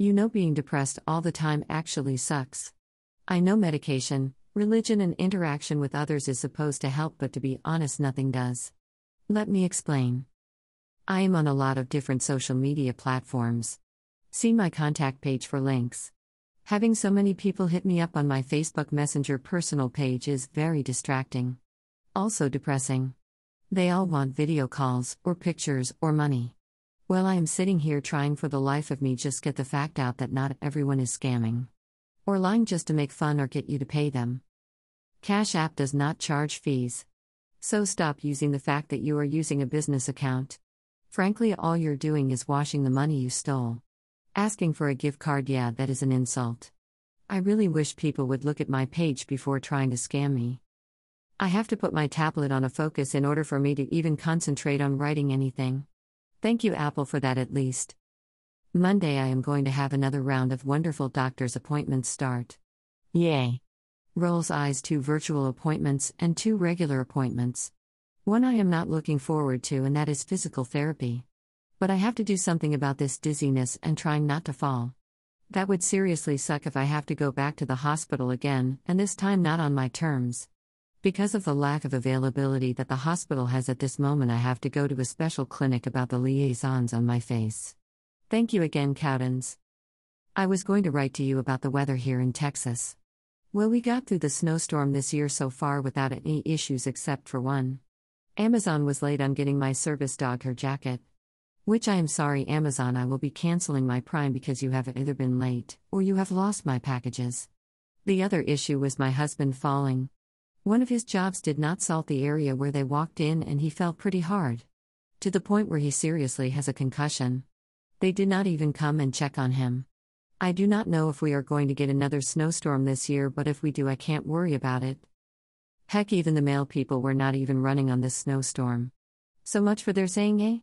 You know, being depressed all the time actually sucks. I know medication, religion, and interaction with others is supposed to help, but to be honest, nothing does. Let me explain. I am on a lot of different social media platforms. See my contact page for links. Having so many people hit me up on my Facebook Messenger personal page is very distracting. Also depressing. They all want video calls, or pictures, or money. Well, I am sitting here trying for the life of me just get the fact out that not everyone is scamming. Or lying just to make fun or get you to pay them. Cash App does not charge fees. So stop using the fact that you are using a business account. Frankly, all you're doing is washing the money you stole. Asking for a gift card, yeah, that is an insult. I really wish people would look at my page before trying to scam me. I have to put my tablet on a focus in order for me to even concentrate on writing anything. Thank you, Apple, for that at least. Monday, I am going to have another round of wonderful doctor's appointments start. Yay! Rolls eyes two virtual appointments and two regular appointments. One I am not looking forward to, and that is physical therapy. But I have to do something about this dizziness and trying not to fall. That would seriously suck if I have to go back to the hospital again, and this time not on my terms. Because of the lack of availability that the hospital has at this moment, I have to go to a special clinic about the liaisons on my face. Thank you again, Cowden's. I was going to write to you about the weather here in Texas. Well, we got through the snowstorm this year so far without any issues except for one. Amazon was late on getting my service dog her jacket. Which I am sorry, Amazon, I will be canceling my Prime because you have either been late or you have lost my packages. The other issue was my husband falling. One of his jobs did not salt the area where they walked in and he fell pretty hard. To the point where he seriously has a concussion. They did not even come and check on him. I do not know if we are going to get another snowstorm this year, but if we do, I can't worry about it. Heck, even the mail people were not even running on this snowstorm. So much for their saying, eh?